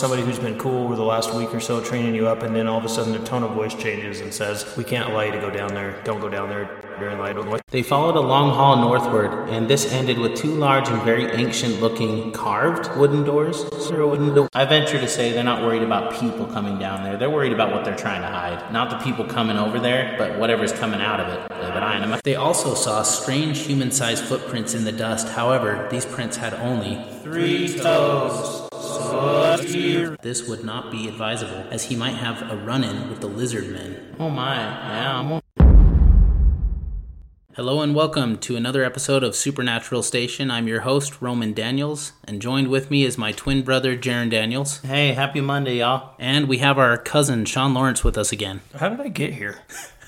Somebody who's been cool over the last week or so, training you up, and then all of a sudden their tone of voice changes and says, "We can't allow you to go down there. Don't go down there during light." What? They followed a long hall northward, and this ended with two large and very ancient looking carved wooden doors. I venture to say they're not worried about people coming down there. They're worried about what they're trying to hide. Not the people coming over there, but whatever's coming out of it. They also saw strange human sized footprints in the dust. However, these prints had only three toes. This would not be advisable, as he might have a run in with the lizard men. Oh my, yeah. I'm- Hello and welcome to another episode of Supernatural Station. I'm your host, Roman Daniels, and joined with me is my twin brother, Jaron Daniels. Hey, happy Monday, y'all. And we have our cousin, Sean Lawrence, with us again. How did I get here?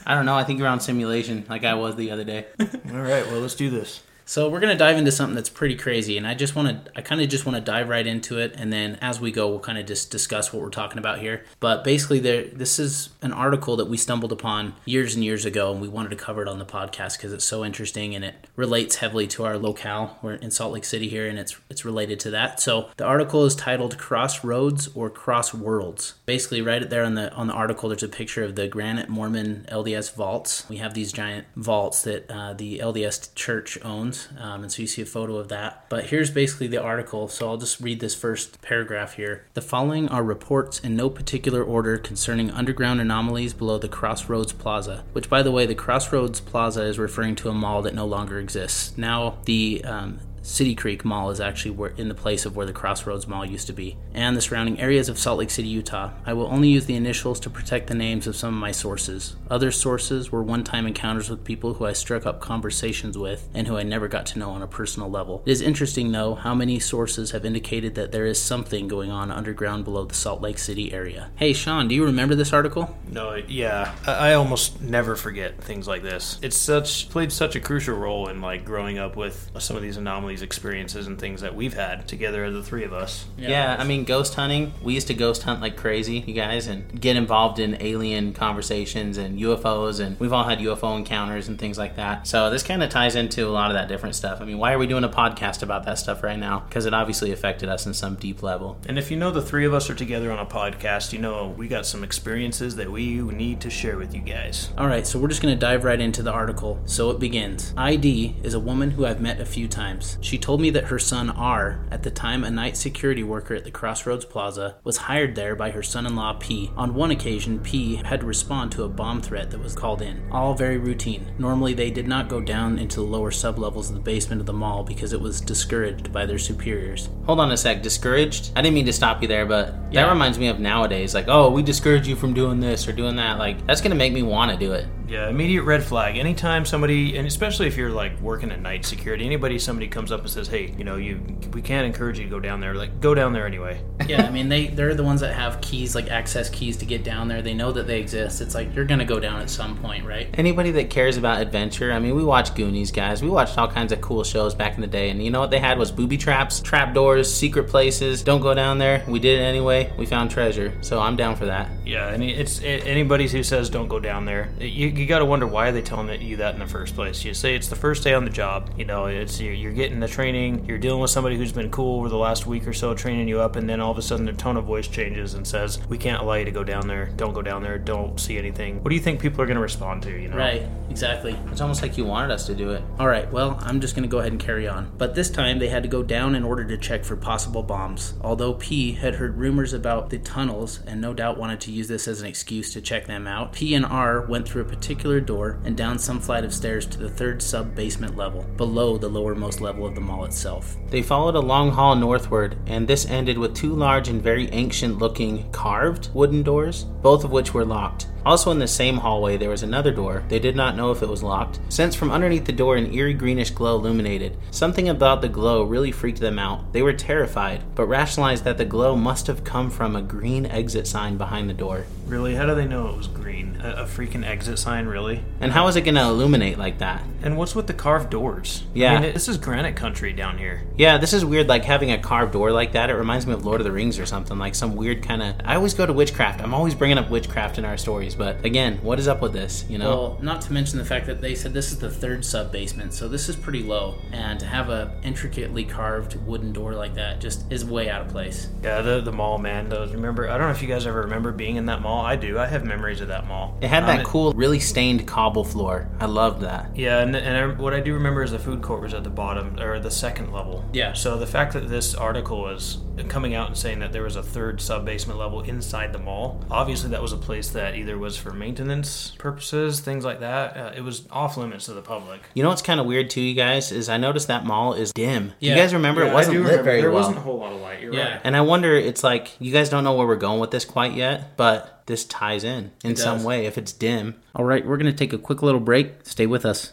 I don't know, I think you're on simulation like I was the other day. All right, well let's do this. So we're gonna dive into something that's pretty crazy, and I just want to, I kind of just want to dive right into it, and then as we go, we'll kind of just discuss what we're talking about here. But basically, there, this is an article that we stumbled upon years and years ago, and we wanted to cover it on the podcast because it's so interesting and it relates heavily to our locale. We're in Salt Lake City here, and it's it's related to that. So the article is titled "Crossroads or Cross Worlds." Basically, right there on the on the article, there's a picture of the Granite Mormon LDS vaults. We have these giant vaults that uh, the LDS Church owns, um, and so you see a photo of that. But here's basically the article. So I'll just read this first paragraph here. The following are reports in no particular order concerning underground anomalies below the Crossroads Plaza. Which, by the way, the Crossroads Plaza is referring to a mall that no longer exists. Now the um, City Creek Mall is actually where, in the place of where the Crossroads Mall used to be, and the surrounding areas of Salt Lake City, Utah. I will only use the initials to protect the names of some of my sources. Other sources were one time encounters with people who I struck up conversations with and who I never got to know on a personal level. It is interesting, though, how many sources have indicated that there is something going on underground below the Salt Lake City area. Hey, Sean, do you remember this article? No, yeah, I, I almost never forget things like this. It's such played such a crucial role in like growing up with some of these anomalies experiences and things that we've had together, the three of us. Yeah. I mean, ghost hunting, we used to ghost hunt like crazy, you guys, and get involved in alien conversations and UFOs, and we've all had UFO encounters and things like that. So this kind of ties into a lot of that different stuff. I mean, why are we doing a podcast about that stuff right now? Because it obviously affected us in some deep level. And if you know the three of us are together on a podcast, you know we got some experiences that we need to share with you guys. All right, so we're just going to dive right into the article. So it begins. ID is a woman who I've met a few times. She told me that her son R, at the time a night security worker at the Crossroads Plaza, was hired there by her son in law P. On one occasion, P had to respond to a bomb threat that was called in. All very routine. Normally, they did not go down into the lower sublevels of the basement of the mall because it was discouraged by their superiors. Hold on a sec, discouraged? I didn't mean to stop you there, but Yeah. that reminds me of nowadays. Like, oh, we discourage you from doing this or doing that. Like, that's gonna make me want to do it. Yeah, immediate red flag. Anytime somebody, and especially if you're like working at night security, anybody somebody comes up and says, "Hey, you know, you we can't encourage you to go down there." Like, go down there anyway. yeah, I mean they they're the ones that have keys like access keys to get down there. They know that they exist. It's like you're gonna go down at some point, right? Anybody that cares about adventure, I mean, we watched Goonies, guys. We watched all kinds of cool shows back in the day, and you know what they had was booby traps, trap doors, secret places. Don't go down there. We did it anyway. We found treasure, so I'm down for that. Yeah, and it's it, anybody who says don't go down there, you, you got to wonder why are they telling you that in the first place? You say it's the first day on the job. You know, it's you're, you're getting the training. You're dealing with somebody who's been cool over the last week or so, training you up, and then all of a sudden their tone of voice changes and says, "We can't allow you to go down there. Don't go down there. Don't see anything." What do you think people are going to respond to? You know, Right, exactly. It's almost like you wanted us to do it. All right, well, I'm just going to go ahead and carry on. But this time they had to go down in order to check for possible bombs. Although P had heard rumors about the tunnels and no doubt wanted to use this as an excuse to check them out, P and R went through a particular door and down some flight of stairs to the third sub basement level, below the lowermost level of the mall itself. They followed a long hall northward, and this ended with two large and very ancient looking carved wooden doors, both of which were locked. Also, in the same hallway, there was another door. They did not know if it was locked, since from underneath the door an eerie greenish glow illuminated. Something about the glow really freaked them out. They were terrified, but rationalized that the glow must have come from a green exit sign behind the door. Really? How do they know it was green? A, a freaking exit sign, really? And how is it going to illuminate like that? And what's with the carved doors? Yeah. I mean, this is granite country down here. Yeah, this is weird, like having a carved door like that. It reminds me of Lord of the Rings or something, like some weird kind of. I always go to witchcraft. I'm always bringing up witchcraft in our stories, but again, what is up with this, you know? Well, not to mention the fact that they said this is the third sub basement, so this is pretty low. And to have a intricately carved wooden door like that just is way out of place. Yeah, the the mall, man. Those remember? I don't know if you guys ever remember being in that mall. I do. I have memories of that mall. it had Um, that cool, really stained cobble floor. I loved that. Yeah, and, and I, what I do remember is the food court was at the bottom or the second level. Yeah. So the fact that this article was coming out and saying that there was a third sub basement level inside the mall, obviously that was a place that either was for maintenance purposes, things like that. Uh, it was off limits to the public. You know what's kind of weird too, you guys, is I noticed that mall is dim. Yeah. You guys remember it wasn't lit very there well. There wasn't a whole lot of light. You're Yeah. right. And I wonder, it's like you guys don't know where we're going with this quite yet, but this ties in in some way if it's dim. All right, we're going to take a quick little break. Stay with us.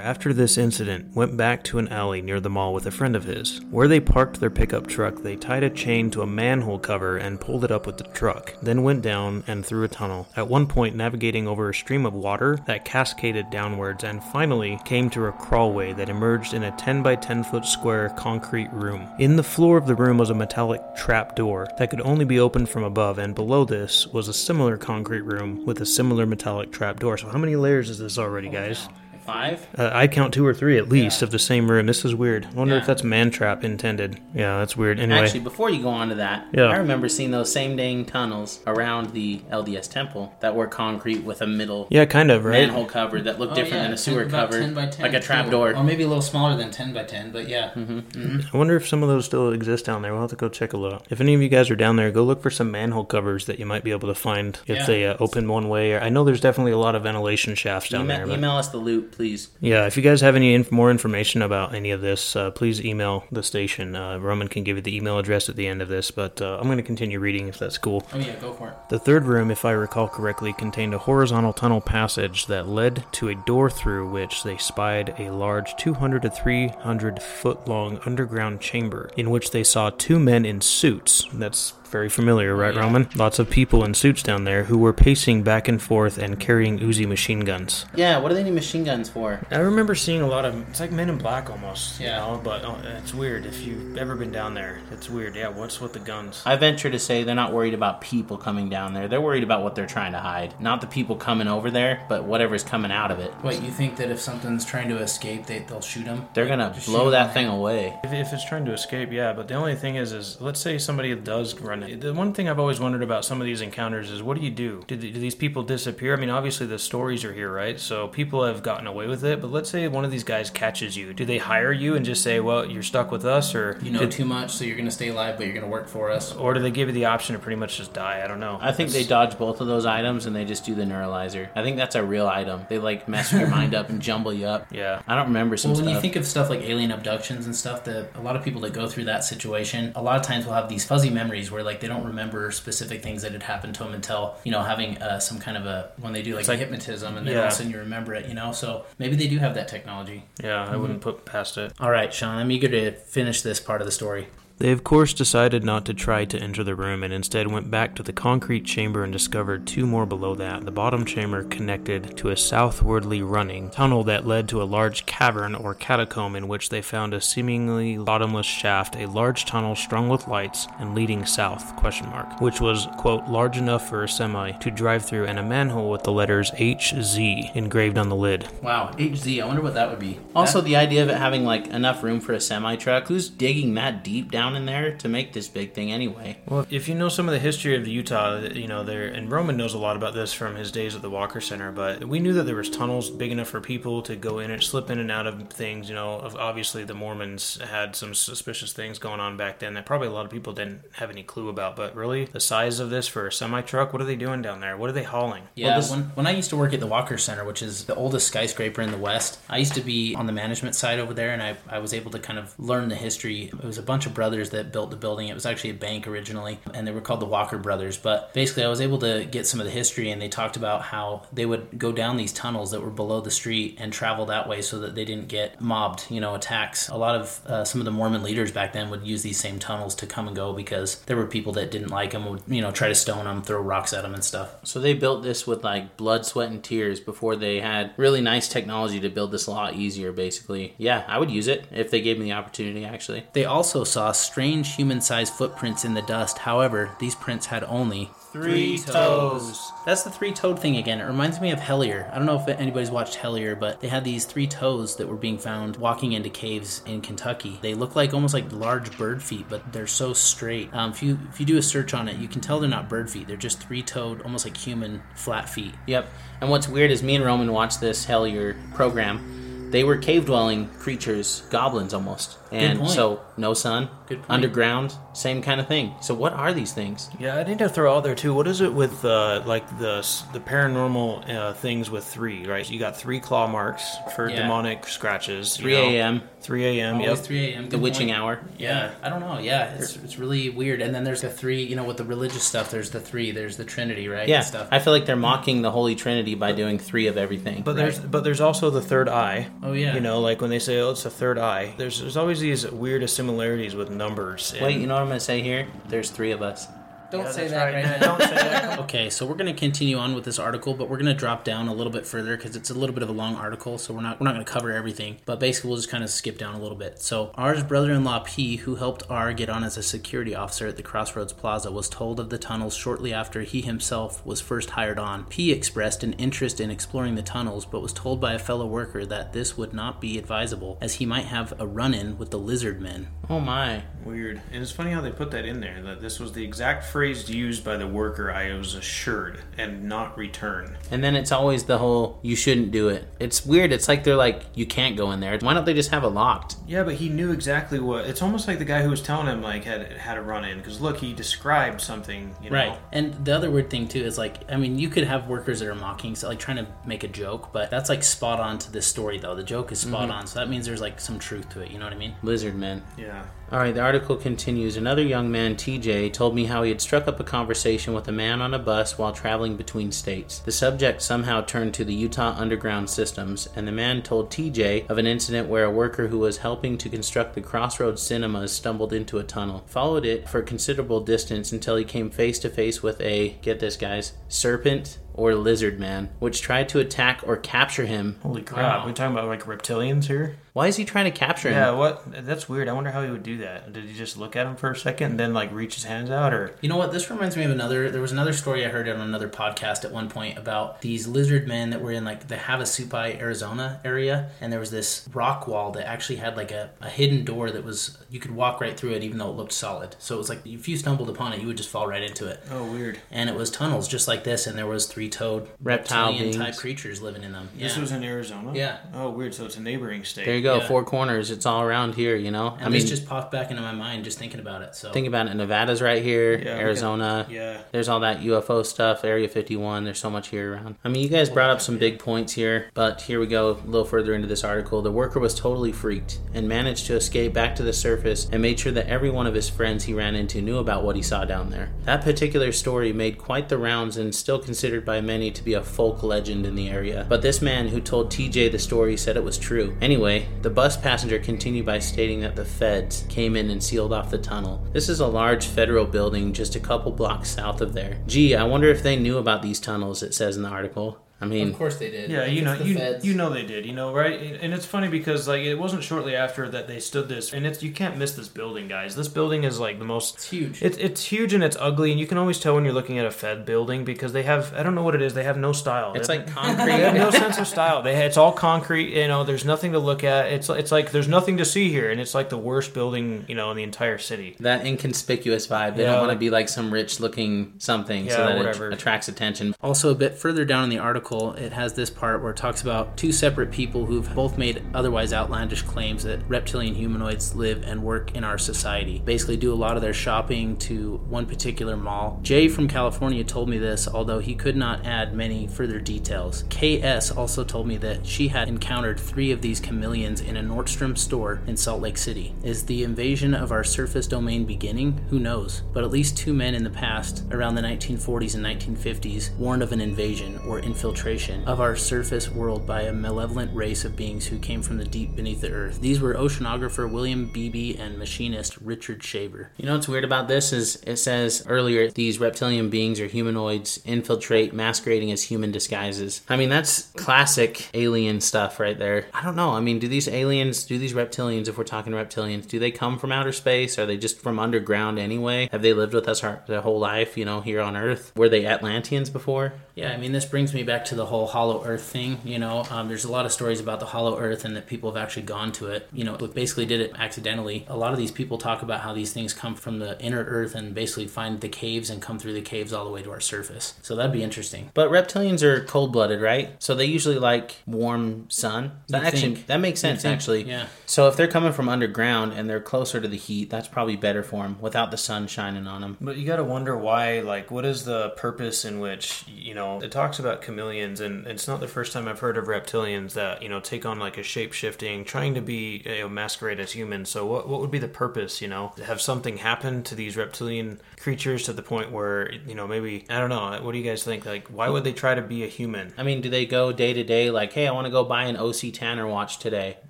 After this incident, went back to an alley near the mall with a friend of his. Where they parked their pickup truck, they tied a chain to a manhole cover and pulled it up with the truck, then went down and through a tunnel, at one point navigating over a stream of water that cascaded downwards and finally came to a crawlway that emerged in a 10 by 10 foot square concrete room. In the floor of the room was a metallic trap door that could only be opened from above, and below this was a similar concrete room with a similar metallic trap door. So, how many layers is this already, guys? Five? Uh, I'd count two or three at least of the same room. This is weird. I wonder Yeah. if that's man trap intended. Yeah, that's weird. Anyway, Actually, before you go on to that, Yeah. I remember seeing those same dang tunnels around the LDS temple that were concrete with a middle yeah, kind of right. manhole cover that looked different than a sewer about cover, 10 by 10 like a trap too. door. Or maybe a little smaller than 10 by 10, but yeah. I wonder if some of those still exist down there. We'll have to go check a look. If any of you guys are down there, go look for some manhole covers that you might be able to find if Yeah. they uh, open one way. Or I know there's definitely a lot of ventilation shafts down Email, there. But email us the please. yeah, if you guys have any inf- more information about any of this, uh, please email the station. Uh, Roman can give you the email address at the end of this, but uh, I'm going to continue reading if that's cool. Oh, yeah, go for it. The third room, if I recall correctly, contained a horizontal tunnel passage that led to a door through which they spied a large 200 to 300 foot long underground chamber in which they saw two men in suits. That's very familiar, right, Yeah. Roman? Lots of people in suits down there who were pacing back and forth and carrying Uzi machine guns. Yeah, what do they need machine guns for? I remember seeing a lot of it's like Men in Black almost, you Yeah. know, but uh, it's weird if you've ever been down there. It's weird. Yeah, what's with the guns? I venture to say they're not worried about people coming down there. They're worried about what they're trying to hide. Not the people coming over there, but whatever's coming out of it. Wait, you think that if something's trying to escape, they, they'll shoot them? They're gonna blow that thing away. If, if it's trying to escape, yeah. But the only thing is, is let's say somebody does run it. The one thing I've always wondered about some of these encounters is what do you do? Do, the- do these people disappear? I mean, obviously the stories are here, right? So people have gotten away with it. But let's say one of these guys catches you. Do they hire you and just say, "Well, you're stuck with us," or You know do, too much, so you're going to stay alive, but you're going to work for us. or do they give you the option to pretty much just die? I don't know. I think they dodge both of those items and they just do the neuralizer. I think that's a real item. They like mess your mind up and jumble you up. Yeah. I don't remember some Well, when stuff. you think of stuff like alien abductions and stuff, that a lot of people that go through that situation, a lot of times will have these fuzzy memories where like they don't remember specific things that had happened to them until you know having uh, some kind of a when they do like, like- hypnotism and then all of a sudden you remember it. You know, so maybe they do have that technology. Yeah, I wouldn't put past it. All right, Sean, I'm eager to finish this part of the story. They, of course, decided not to try to enter the room and instead went back to the concrete chamber and discovered two more below that. The bottom chamber connected to a southwardly running tunnel that led to a large cavern or catacomb in which they found a seemingly bottomless shaft, a large tunnel strung with lights and leading south, question mark, which was, quote, large enough for a semi to drive through and a manhole with the letters HZ engraved on the lid. Wow, HZ. I wonder what that would be. Also, the idea of it having like enough room for a semi truck. Who's digging that deep down in there to make this big thing anyway? Well, if you know some of the history of Utah, you know there, and Roman knows a lot about this from his days at the Walker Center. But we knew that there was tunnels big enough for people to go in and slip in and out of things. You know, obviously the Mormons had some suspicious things going on back then that probably a lot of people didn't have any clue about. But really, the size of this for a semi truck, what are they doing down there? What are they hauling? Yeah, when, when I used to work at the Walker Center, which is the oldest skyscraper in the West, I used to be on the management side over there, and I, I was able to kind of learn the history. It was a bunch of brothers that built the building. It was actually a bank originally, and they were called the Walker Brothers. But basically, I was able to get some of the history, and they talked about how they would go down these tunnels that were below the street and travel that way so that they didn't get mobbed, you know, attacks. A lot of uh, some of the Mormon leaders back then would use these same tunnels to come and go because there were people that didn't like them, would, you know, try to stone them, throw rocks at them and stuff. So they built this with like blood, sweat, and tears before they had really nice technology to build this a lot easier, basically. Yeah, I would use it if they gave me the opportunity, actually. They also saw strange human sized footprints in the dust. However, these prints had only Three toes. That's the three toed thing again. It reminds me of Hellier. I don't know if anybody's watched Hellier, but they had these three toes that were being found walking into caves in Kentucky. They look like almost like large bird feet, but they're so straight. Um, if you if you do a search on it, you can tell they're not bird feet. They're just three toed, almost like human flat feet. Yep. And what's weird is me and Roman watched this Hellier program. They were cave dwelling creatures, goblins almost. And point. so no sun, Good point. underground, same kind of thing. So what are these things? Yeah, I need to throw out there too. What is it with uh, like the the paranormal uh, things with three? Right, you got three claw marks for Yeah. demonic scratches. 3 a.m. 3 a.m. Always Yep. 3 a.m. the Good witching point. hour. Yeah, I don't know. Yeah, it's, it's really weird. And then there's the three, you know, with the religious stuff, there's the three, there's the Trinity, right? Yeah, stuff. I feel like they're mocking the Holy Trinity by doing three of everything. But there's but there's also the third eye. Oh, yeah. You know, like when they say, "Oh, it's a third eye." There's there's always these weird similarities with numbers. and- Wait, you know what I'm gonna say here? There's three of us. Don't Yeah, say that right. right now. don't say that. Okay, so we're going to continue on with this article, but we're going to drop down a little bit further because it's a little bit of a long article, so we're not we're not going to cover everything. But basically, we'll just kind of skip down a little bit. So R's brother-in-law P, who helped R get on as a security officer at the Crossroads Plaza, was told of the tunnels shortly after he himself was first hired on. P expressed an interest in exploring the tunnels, but was told by a fellow worker that this would not be advisable, as he might have a run-in with the lizard men. Oh my. Weird. And it's funny how they put that in there. That this was the exact phrase used by the worker. I was assured and not return. And then it's always the whole you shouldn't do it. It's weird. It's like they're like you can't go in there. Why don't they just have it locked? Yeah, but he knew exactly what. It's almost like the guy who was telling him like had had a run in because look, he described something. You know? Right. And the other weird thing too is like, I mean, you could have workers that are mocking, so like trying to make a joke, but that's like spot on to this story though. The joke is spot mm-hmm. on, so that means there's like some truth to it. You know what I mean? Lizard men. Yeah. All right, the article continues. Another young man, TJ, told me how he had struck up a conversation with a man on a bus while traveling between states. The subject somehow turned to the Utah underground systems, and the man told TJ of an incident where a worker who was helping to construct the Crossroads cinemas stumbled into a tunnel, followed it for a considerable distance until he came face to face with a, get this guys, serpent or lizard man, which tried to attack or capture him. Holy crap! Wow. we talking about like reptilians here? Why is he trying to capture him? Yeah. What? That's weird. I wonder how he would do that. Did he just look at him for a second and then like reach his hands out, or? You know what? This reminds me of another. There was another story I heard on another podcast at one point about these lizard men that were in like the Havasupai, Arizona area, and there was this rock wall that actually had like a, a hidden door that was you could walk right through it even though it looked solid. So it was like if you stumbled upon it, you would just fall right into it. Oh, weird. And it was tunnels just like this, and there was three-toed Reptile reptilian type beings. creatures living in them. Yeah. This was in Arizona. Yeah. Oh, weird. So it's a neighboring state. There you go, Yeah. four corners. It's all around here, you know. and I mean, this just popped back into my mind just thinking about it. So think about it. Nevada's right here, Yeah, Arizona. got- yeah. There's all that UFO stuff, Area 51. There's so much here around. I mean, you guys brought up some big points here, but here we go a little further into this article. The worker was totally freaked and managed to escape back to the surface and made sure that every one of his friends he ran into knew about what he saw down there. That particular story made quite the rounds and still considered by many to be a folk legend in the area. But this man who told TJ the story said it was true. Anyway, the bus passenger continued by stating that the feds came in and sealed off the tunnel. This is a large federal building just a couple blocks south of there. Gee, I wonder if they knew about these tunnels, it says in the article. I mean, Of course they did. Yeah, you know, you, feds. you know they did, you know, right? And it's funny because like it wasn't shortly after that they stood this, and it's you can't miss this building, guys. This building is like the most. It's huge. It's it's huge and it's ugly, and you can always tell when you're looking at a Fed building because they have I don't know what it is. They have no style. it's They- like They concrete. have no sense of style. They it's all concrete. You know, there's nothing to look at. It's it's like there's nothing to see here, and it's like the worst building you know in the entire city. that inconspicuous vibe. They Yeah, don't want to be like some rich looking something so that whatever. it attracts attention. Also, a bit further down in the article, it has this part where it talks about two separate people who've both made otherwise outlandish claims that reptilian humanoids live and work in our society. Basically, do a lot of their shopping to one particular mall. Jay from California told me this, although he could not add many further details. KS also told me that she had encountered three of these chameleons in a Nordstrom store in Salt Lake City. Is the invasion of our surface domain beginning? Who knows? But at least two men in the past, around the 1940s and 1950s, warned of an invasion or infiltration of our surface world by a malevolent race of beings who came from the deep beneath the earth. These were oceanographer William Beebe and machinist Richard Shaver. You know what's weird about this is it says earlier these reptilian beings or humanoids infiltrate masquerading as human disguises. I mean that's classic alien stuff right there. I don't know. I mean, do these aliens, do these reptilians, if we're talking reptilians, do they come from outer space? Are they just from underground anyway? Have they lived with us our, their whole life? You know, here on Earth? Were they Atlanteans before? Yeah, I mean, this brings me back to the whole Hollow Earth thing. You know, um, there's a lot of stories about the Hollow Earth and that people have actually gone to it. You know, but basically did it accidentally. A lot of these people talk about how these things come from the inner Earth and basically find the caves and come through the caves all the way to our surface. So that'd be interesting. But reptilians are cold blooded, right? So they usually like warm sun. That actually think. that makes sense actually. yeah. So if they're coming from underground and they're closer to the heat, that's probably better for them without the sun shining on them. But you got to wonder why, like, what is the purpose in which, you know, it talks about chameleons, and it's not the first time I've heard of reptilians that, you know, take on like a shape shifting, trying to be, you know, masquerade as humans. So, what, what would be the purpose, you know? Have something happen to these reptilian creatures to the point where, you know, maybe, I don't know, what do you guys think? Like, why would they try to be a human? I mean, do they go day to day like, hey, I want to go buy an OC Tanner watch today?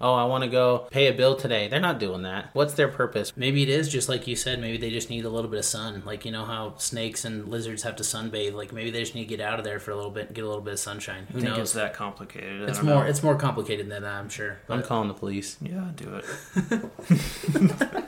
Oh, I want to go pay a bill today. They're not doing that. What's their purpose? Maybe it is just like you said. Maybe they just need a little bit of sun. Like you know how snakes and lizards have to sunbathe. Like maybe they just need to get out of there for a little bit and get a little bit of sunshine. Who I think knows? it's that complicated. I It's more. know. It's more complicated than that. I'm sure. I'm calling the police. Yeah, do it.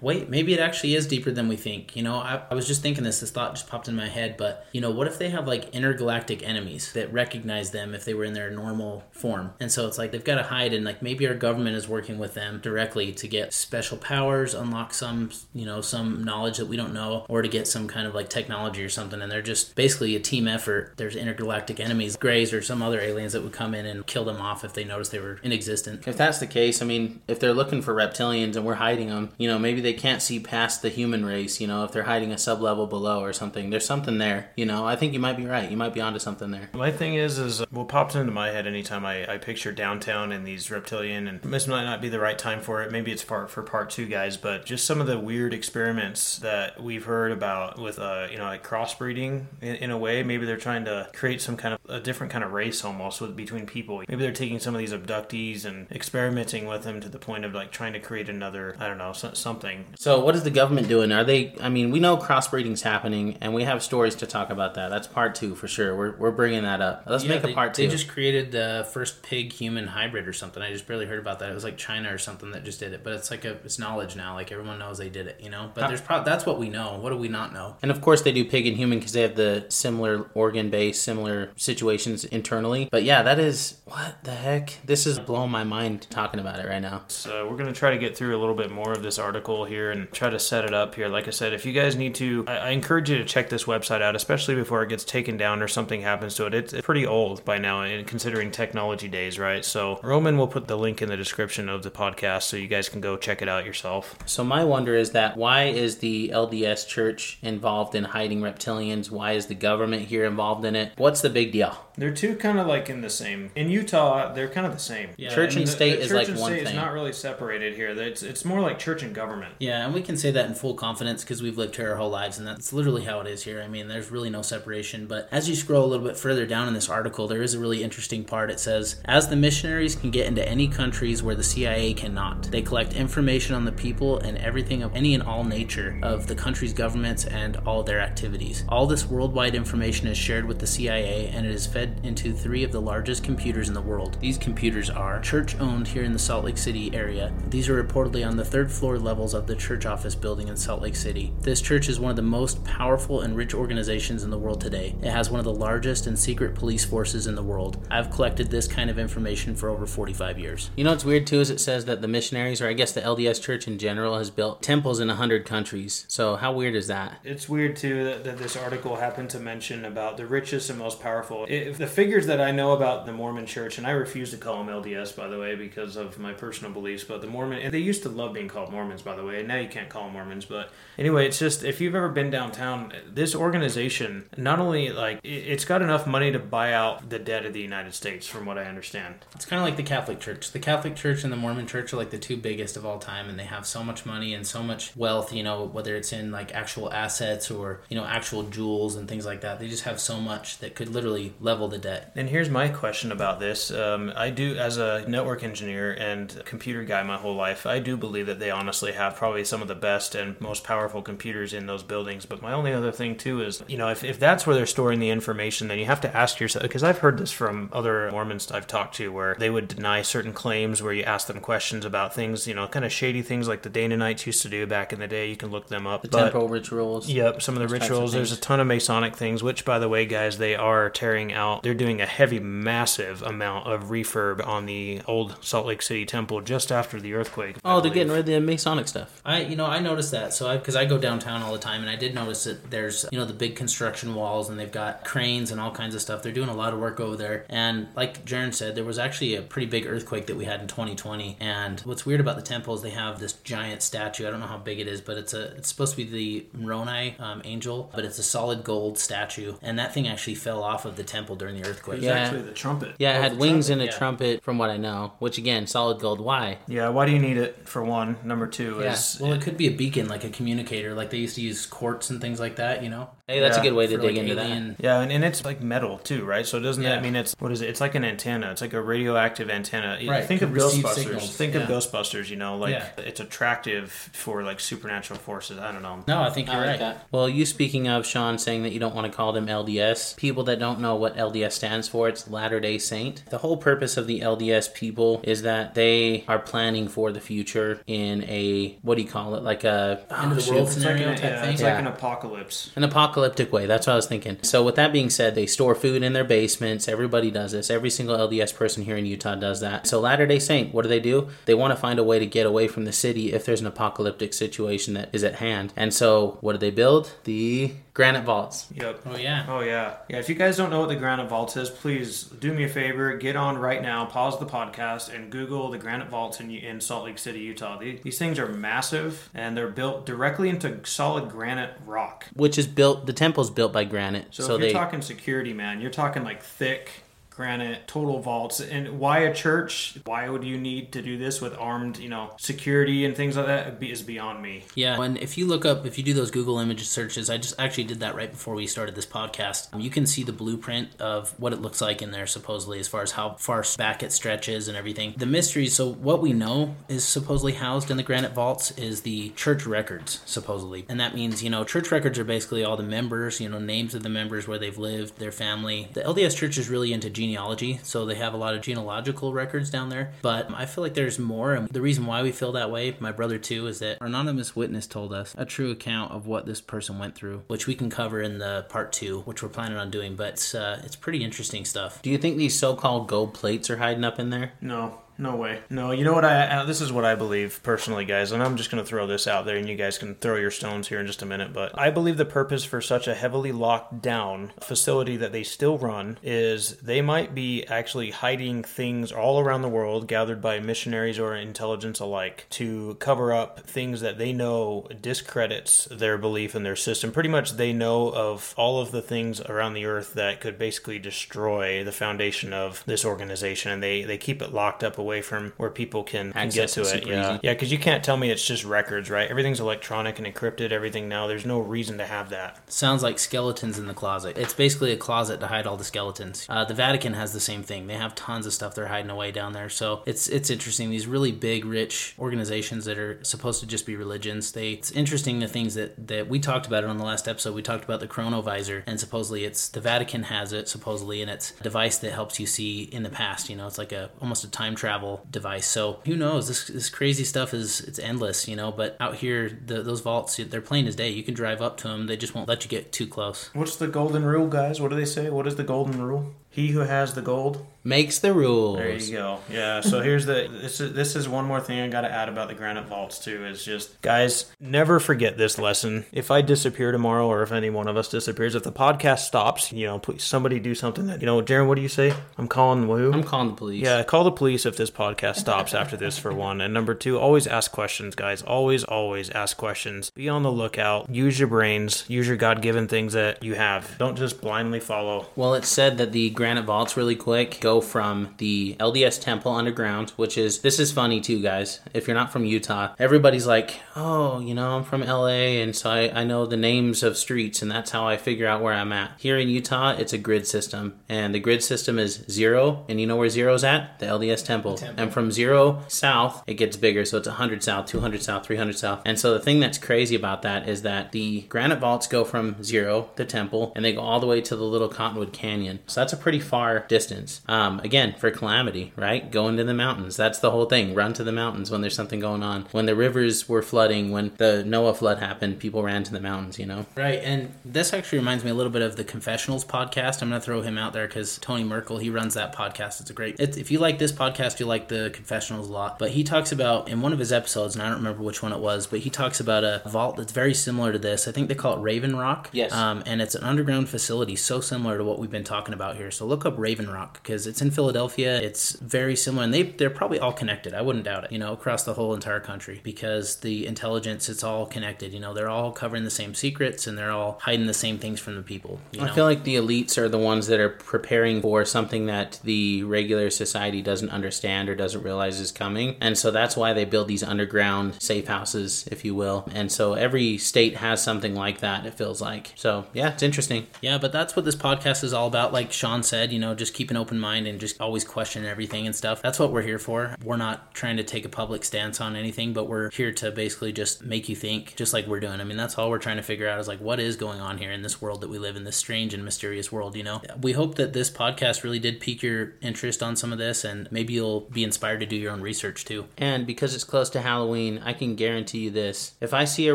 wait, maybe it actually is deeper than we think. You know, I, I was just thinking this. This thought just popped in my head. But you know, what if they have like intergalactic enemies that recognize them if they were in their normal form? And so it's like they've got to hide, and like maybe our government is working with them directly to get special powers, unlock some you know some knowledge that we don't know, or to get some kind of like technology or something. And they're just basically a team effort. There's intergalactic enemies, Greys or some other aliens that would come in and kill them off if they noticed they were in existence. If that's the case, I mean, if they're looking for reptilians and we're hiding them, you know, maybe they can't see past the human race, you know, if they're hiding a sub level below or something. There's something there, you know. I think you might be right. You might be onto something there. My thing is, is what pops into my head anytime I, I picture downtown and these reptilian, and this might not be the right time for it. Maybe it's part for part two, guys. But just some of the weird experiments that we've heard about with, uh, you know, like crossbreeding in, in a way. Maybe they're trying to create some kind of a different kind of race almost with between people. Maybe they're taking some of these abductees and experimenting with them to the point of like trying to create another, I don't know, so, something. So, what is the government doing? Are they? I mean, we know crossbreeding's happening, and we have stories to talk about that. That's part two for sure. We're, we're bringing that up. Let's Yeah, make a part two. They just created the first pig human hybrid or something. I just barely heard about that. It was like China or something that just did it. But it's like a it's knowledge now. Like everyone knows they did it, you know. But there's pro- that's what we know. What do we not know? And of course, they do pig and human because they have the similar organ base, similar situations internally. But yeah, that is what the heck. This is blowing my mind talking about it right now. So we're going to try to get through a little bit more of this article here and try to set it up here. Like I said, if you guys need to, I, I encourage you to check this website out, especially before it gets taken down or something happens to it. It's, it's pretty old by now, and considering technology days, right? So Roman will put the link in the description of the podcast so you guys can go check it out yourself. So my wonder is that why is the LDS Church involved in hiding reptilians? Why is the government here involved in it? What's the big deal? They're two kind of like in the same. In Utah, they're kind of the same. Yeah, Church I mean, and The- state the is church like and one state thing. is not really separated here. It's it's more like church and government. Yeah, and we can say that in full confidence because we've lived here our whole lives, and that's literally how it is here. I mean, there's really no separation. But as you scroll a little bit further down in this article, there is a really interesting part. It says, As the missionaries can get into any countries where the CIA cannot, they collect information on the people and everything of any and all nature of the country's governments and all their activities. All this worldwide information is shared with the CIA and it is fed into three of the largest computers in the world. These computers are church owned here in the Salt Lake City area. These are reportedly on the third floor levels of the church office building in Salt Lake City. This church is one of the most powerful and rich organizations in the world today. It has one of the largest and secret police forces in the world. I've collected this kind of information for over 45 years. You know what's weird too is it says that the missionaries, or I guess the LDS Church in general, has built temples in hundred countries. So how weird is that? It's weird too that, that this article happened to mention about the richest and most powerful. If the figures that I know about the Mormon Church, and I refuse to call them LDS by the way because of my personal beliefs, but the Mormon and they used to love being called Mormons by the way, and now you can't call them Mormons. But anyway, it's just if you've ever been downtown, this organization not only like it- it's got enough money to buy out the debt of the United States, from what I understand. It's kind of like the Catholic Church. The Catholic Church and the Mormon Church are like the two biggest of all time, and they have so much money and so much wealth, you know, whether it's in like actual assets or, you know, actual jewels and things like that. They just have so much that could literally level the debt. And here's my question about this. Um, I do, as a network engineer and computer guy my whole life, I do believe that they honestly have probably some of the best and most powerful computers in those buildings. But my only other thing, too, is, you know, if, if that's where they're storing the information, then you have to ask yourself, because I've heard this from other Mormons I've talked to, where they would deny certain claims, where you ask them questions about things, you know, kind of shady things like the Dananites used to do back in the day. You can look them up. The But- temple rituals. Yep, some of the types of rituals. There's a ton of Masonic things, which, by the way, guys, they are tearing out. They're doing a heavy, massive amount of refurb on the old Salt Lake City temple just after the earthquake. I Oh, they're believe. getting rid of the Masonic stuff. I, you know, I noticed that. So I, because I go downtown all the time, and I did notice that there's, you know, the big construction walls, and they've got cranes and all kinds of stuff. They're doing a lot of work over there. And like Jaron said, there was actually a pretty big earthquake that we had in 2020. And what's weird about the temple is they have this giant statue. I don't know how big it is, but it's a, it's supposed to be the Moroni um, angel, but it's a solid gold statue. And that thing actually fell off of the temple during the earthquake. It's Yeah. actually the trumpet. Yeah, it Oh, had wings trumpet. and a yeah. trumpet, from what I know. Which again, solid gold. Why? Yeah, why do you need it, for one? Number two Yeah, is. Well, it could be a beacon, like a communicator, like they used to use quartz and things like that. You know, Hey, that's Yeah, a good way to dig like, into that. yeah, and, and it's like metal too, right? So doesn't Yeah. that mean it's what is it? It's like an antenna. It's like a radioactive antenna. Right, Think can of Ghostbusters. signals, Think of. Ghostbusters. You know, like Yeah. it's attractive for like supernatural forces. I don't know. No, I think you're I like right. that. Well, you speaking of Sean saying that you don't want to call them LDS, people that don't know what LDS stands for, it's Latter day Saint. The whole purpose of the LDS people is that they are planning for the future in a, what do you call it? Like a, End of the oh, world it's like scenario an, type yeah, thing. It's Yeah. like an apocalypse. an apocalyptic way. That's what I was thinking. So, with that being said, they store food in their basements. Everybody does this. Every single LDS person here in Utah does that. So, Latter day Saint, what do they do? They want to find a way to get away from the city if there's an apocalyptic situation that is at hand. And so, what do they build? The granite vaults. Yep. Oh yeah. Oh yeah, yeah. If you guys don't know what the Granite Vault is, please do me a favor. Get on right now. Pause the podcast and Google the Granite Vaults in, in Salt Lake City, Utah. These, these things are massive and they're built directly into solid granite rock. which is built the temple's built by granite So, so, if they you're talking security, man, you're talking like thick granite total vaults and why a church why would you need to do this with armed you know security and things like that is beyond me Yeah, and if you look up, if you do those Google image searches, I just actually did that right before we started this podcast. Um, You can see the blueprint of what it looks like in there, supposedly, as far as how far back it stretches and everything. The mystery, so what we know is supposedly housed in the granite vaults is the church records, supposedly. And that means, you know, church records are basically all the members, you know, names of the members, where they've lived, their family. The LDS church is really into genealogy, so they have a lot of genealogical records down there. But I feel like there's more, and the reason why we feel that way, my brother too, is that our anonymous witness told us a true account of what this person went through, which we can cover in the part two, which we're planning on doing. But it's, uh, it's pretty interesting stuff. do you think these so-called gold plates are hiding up in there no No way. No, you know what? I this is what I believe personally, guys, and I'm just going to throw this out there, and you guys can throw your stones here in just a minute. But I believe the purpose for such a heavily locked down facility that they still run is they might be actually hiding things all around the world, gathered by missionaries or intelligence alike, to cover up things that they know discredits their belief in their system. Pretty much, they know of all of the things around the earth that could basically destroy the foundation of this organization, and they they keep it locked up away from where people can, can get to it. Yeah, easy. yeah, because you can't tell me it's just records, right? Everything's electronic and encrypted. Everything now. There's no reason to have that. Sounds like skeletons in the closet. It's basically a closet to hide all the skeletons. Uh, the Vatican has the same thing. They have tons of stuff they're hiding away down there. So it's it's interesting. These really big, rich organizations that are supposed to just be religions. They it's interesting the things that that we talked about it on the last episode. We talked about the chronovisor, and supposedly it's the Vatican has it supposedly, and it's a device that helps you see in the past. You know, it's like a almost a time travel device. So who knows? This this crazy stuff is it's endless. You know, but out here the, those vaults they're plain as day. You can drive up to them. They just won't let you get too close. What's the golden rule, guys? What do they say? What is the golden rule? He who has the gold. Makes the rules. There you go. Yeah. So here's the. This is this is one more thing I got to add about the granite vaults too. Is just guys, never forget this lesson. If I disappear tomorrow, or if any one of us disappears, if the podcast stops, you know, please somebody do something that you know. Darren, what do you say? I'm calling who? I'm calling the police. Yeah, call the police if this podcast stops after this, for one. And number two, always ask questions, guys. Always, always ask questions. Be on the lookout. Use your brains. Use your God given things that you have. Don't just blindly follow. Well, it's said that the granite vaults, really quick, go from the LDS temple underground, which is, this is funny too, guys. If you're not from Utah, everybody's like, oh, you know, I'm from LA, and so I, I know the names of streets, and that's how I figure out where I'm at. Here in Utah, it's a grid system, and the grid system is zero, and you know where zero's at? The LDS temple. And from zero south, it gets bigger, so it's 100 south, 200 south, 300 south. And so the thing that's crazy about that is that the granite vaults go from zero, the temple, and they go all the way to the little Cottonwood Canyon. So that's a pretty far distance. Um, again, for calamity, right? Go into the mountains. That's the whole thing. Run to the mountains when there's something going on. When the rivers were flooding, when the Noah flood happened, people ran to the mountains, you know? Right, and this actually reminds me a little bit of the Confessionals podcast. I'm going to throw him out there because Tony Merkel, he runs that podcast. It's a great. It's, if you like this podcast, you like the Confessionals a lot. But he talks about in one of his episodes, and I don't remember which one it was, but he talks about a vault that's very similar to this. I think they call it Raven Rock. Yes. Um, and it's an underground facility so similar to what we've been talking about here. So look up Raven Rock because it's in Philadelphia. It's very similar, and they they're probably all connected. I wouldn't doubt it. You know, across the whole entire country because the intelligence it's all connected. You know, they're all covering the same secrets and they're all hiding the same things from the people. You know? I feel like the elites are the ones that are preparing for something that the regular society doesn't understand or doesn't realize is coming. And so that's why they build these underground safe houses, if you will. And so every state has something like that, it feels like. So yeah, it's interesting. Yeah, but that's what this podcast is all about. Like Sean said, you know, just keep an open mind and just always question everything and stuff. That's what we're here for. We're not trying to take a public stance on anything, but we're here to basically just make you think, just like we're doing. I mean, that's all we're trying to figure out is like what is going on here in this world that we live in, this strange and mysterious world, you know? We hope that this podcast really did pique your interest on some of this and maybe you'll be inspired to do your own research too. And because it's close to Halloween, I can guarantee you this. If I see a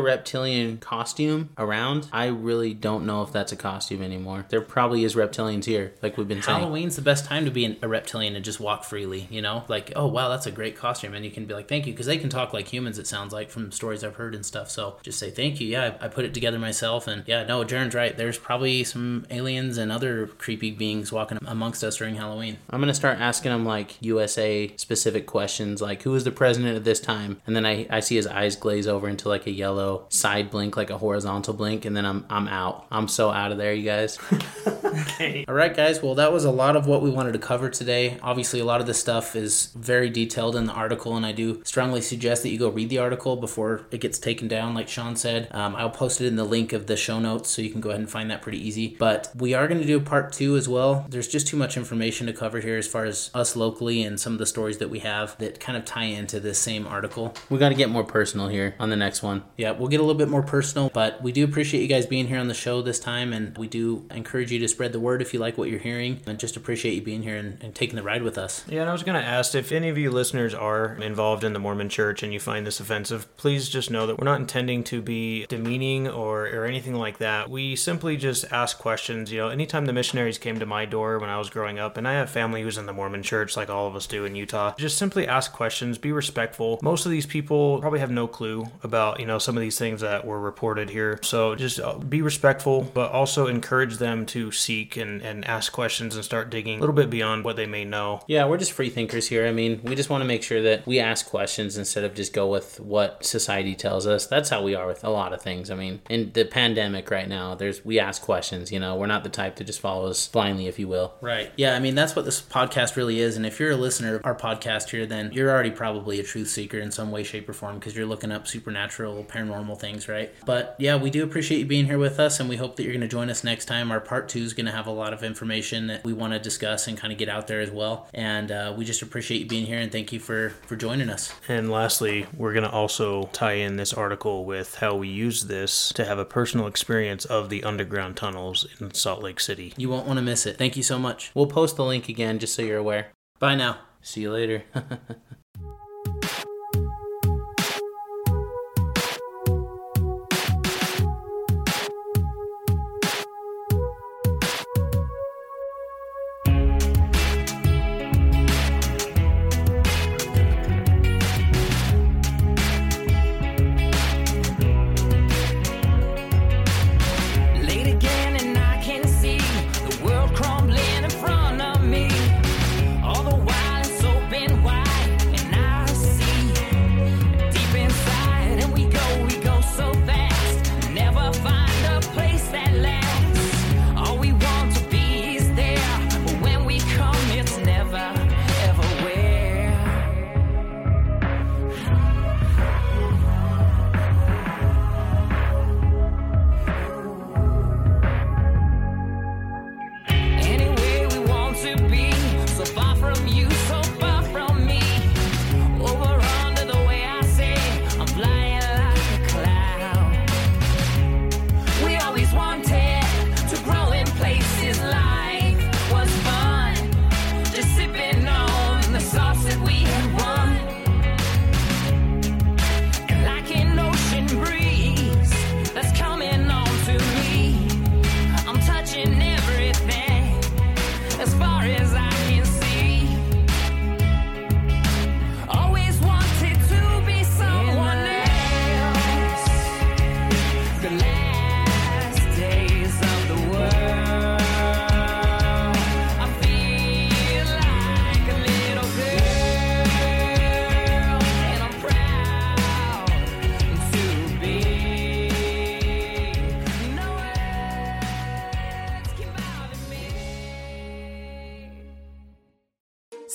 reptilian costume around, I really don't know if that's a costume anymore. There probably is reptilians here, like we've been saying. Halloween's the best time to be an, a reptilian and just walk freely, you know? Like, oh, wow, that's a great costume. And you can be like, thank you, because they can talk like humans, it sounds like, from stories I've heard and stuff. So just say, thank you. Yeah, I, I put it together myself. And yeah, no, Jaron's right. There's probably some aliens and other creepy beings walking amongst us during Halloween. I'm gonna start asking him like USA specific questions, like who was the president at this time, and then I, I see his eyes glaze over into like a yellow side blink, like a horizontal blink, and then I'm I'm out. I'm so out of there, you guys. All right, guys. Well, that was a lot of what we wanted to cover today. Obviously, a lot of this stuff is very detailed in the article, and I do strongly suggest that you go read the article before it gets taken down, like Sean said. Um, I'll post it in the link of the show notes, so you can go ahead and find that pretty easy. But we are going to do a part two as well. There's just too much information to cover here as far as us locally and some of the stories that we have that kind of tie into this same article. we got to get more personal here on the next one. Yeah, we'll get a little bit more personal, but we do appreciate you guys being here on the show this time, and we do encourage you to spread the word if you like what you're hearing. And just appreciate you being here and, and taking the ride with us. Yeah, and I was going to ask if any of you listeners are involved in the Mormon church and you find this offensive, please just know that we're not intending to be demeaning or, or anything like that. We simply just ask questions. You know, anytime the missionaries came to my door when I was growing up, and I have family who's in the Mormon church like all of us do in Utah, just simply ask questions, be respectful. Most of these people probably have no clue about, you know, some of these things that were reported here. So just uh, be respectful, but also encourage them to seek and, and ask questions and start digging a little bit beyond what they may know. Yeah, we're just free thinkers here. I mean, we just want to make sure that we ask questions instead of just go with what society tells us. That's how we are with a lot of things. I mean, in the pandemic right now, there's we ask questions, you know. We're not the type to just follow us blindly, if you will. Right. Yeah, I mean, that's what this podcast really is. And if you're a listener of our podcast here, then you're already probably a truth seeker in some way, shape, or form because you're looking up supernatural, paranormal things, right? But yeah, we do appreciate you being here with us, and we hope that you're going to join us next time. Our part two is going to have a lot of information that we want to discuss and kind of get out there as well. And uh, we just appreciate you being here and thank you for for joining us. And lastly, we're going to also tie in this article with how we use this to have a personal experience of the underground tunnels in Salt Lake City. You won't want to miss it. Thank you so much. We'll post the link again just so you're aware. Bye now. See you later.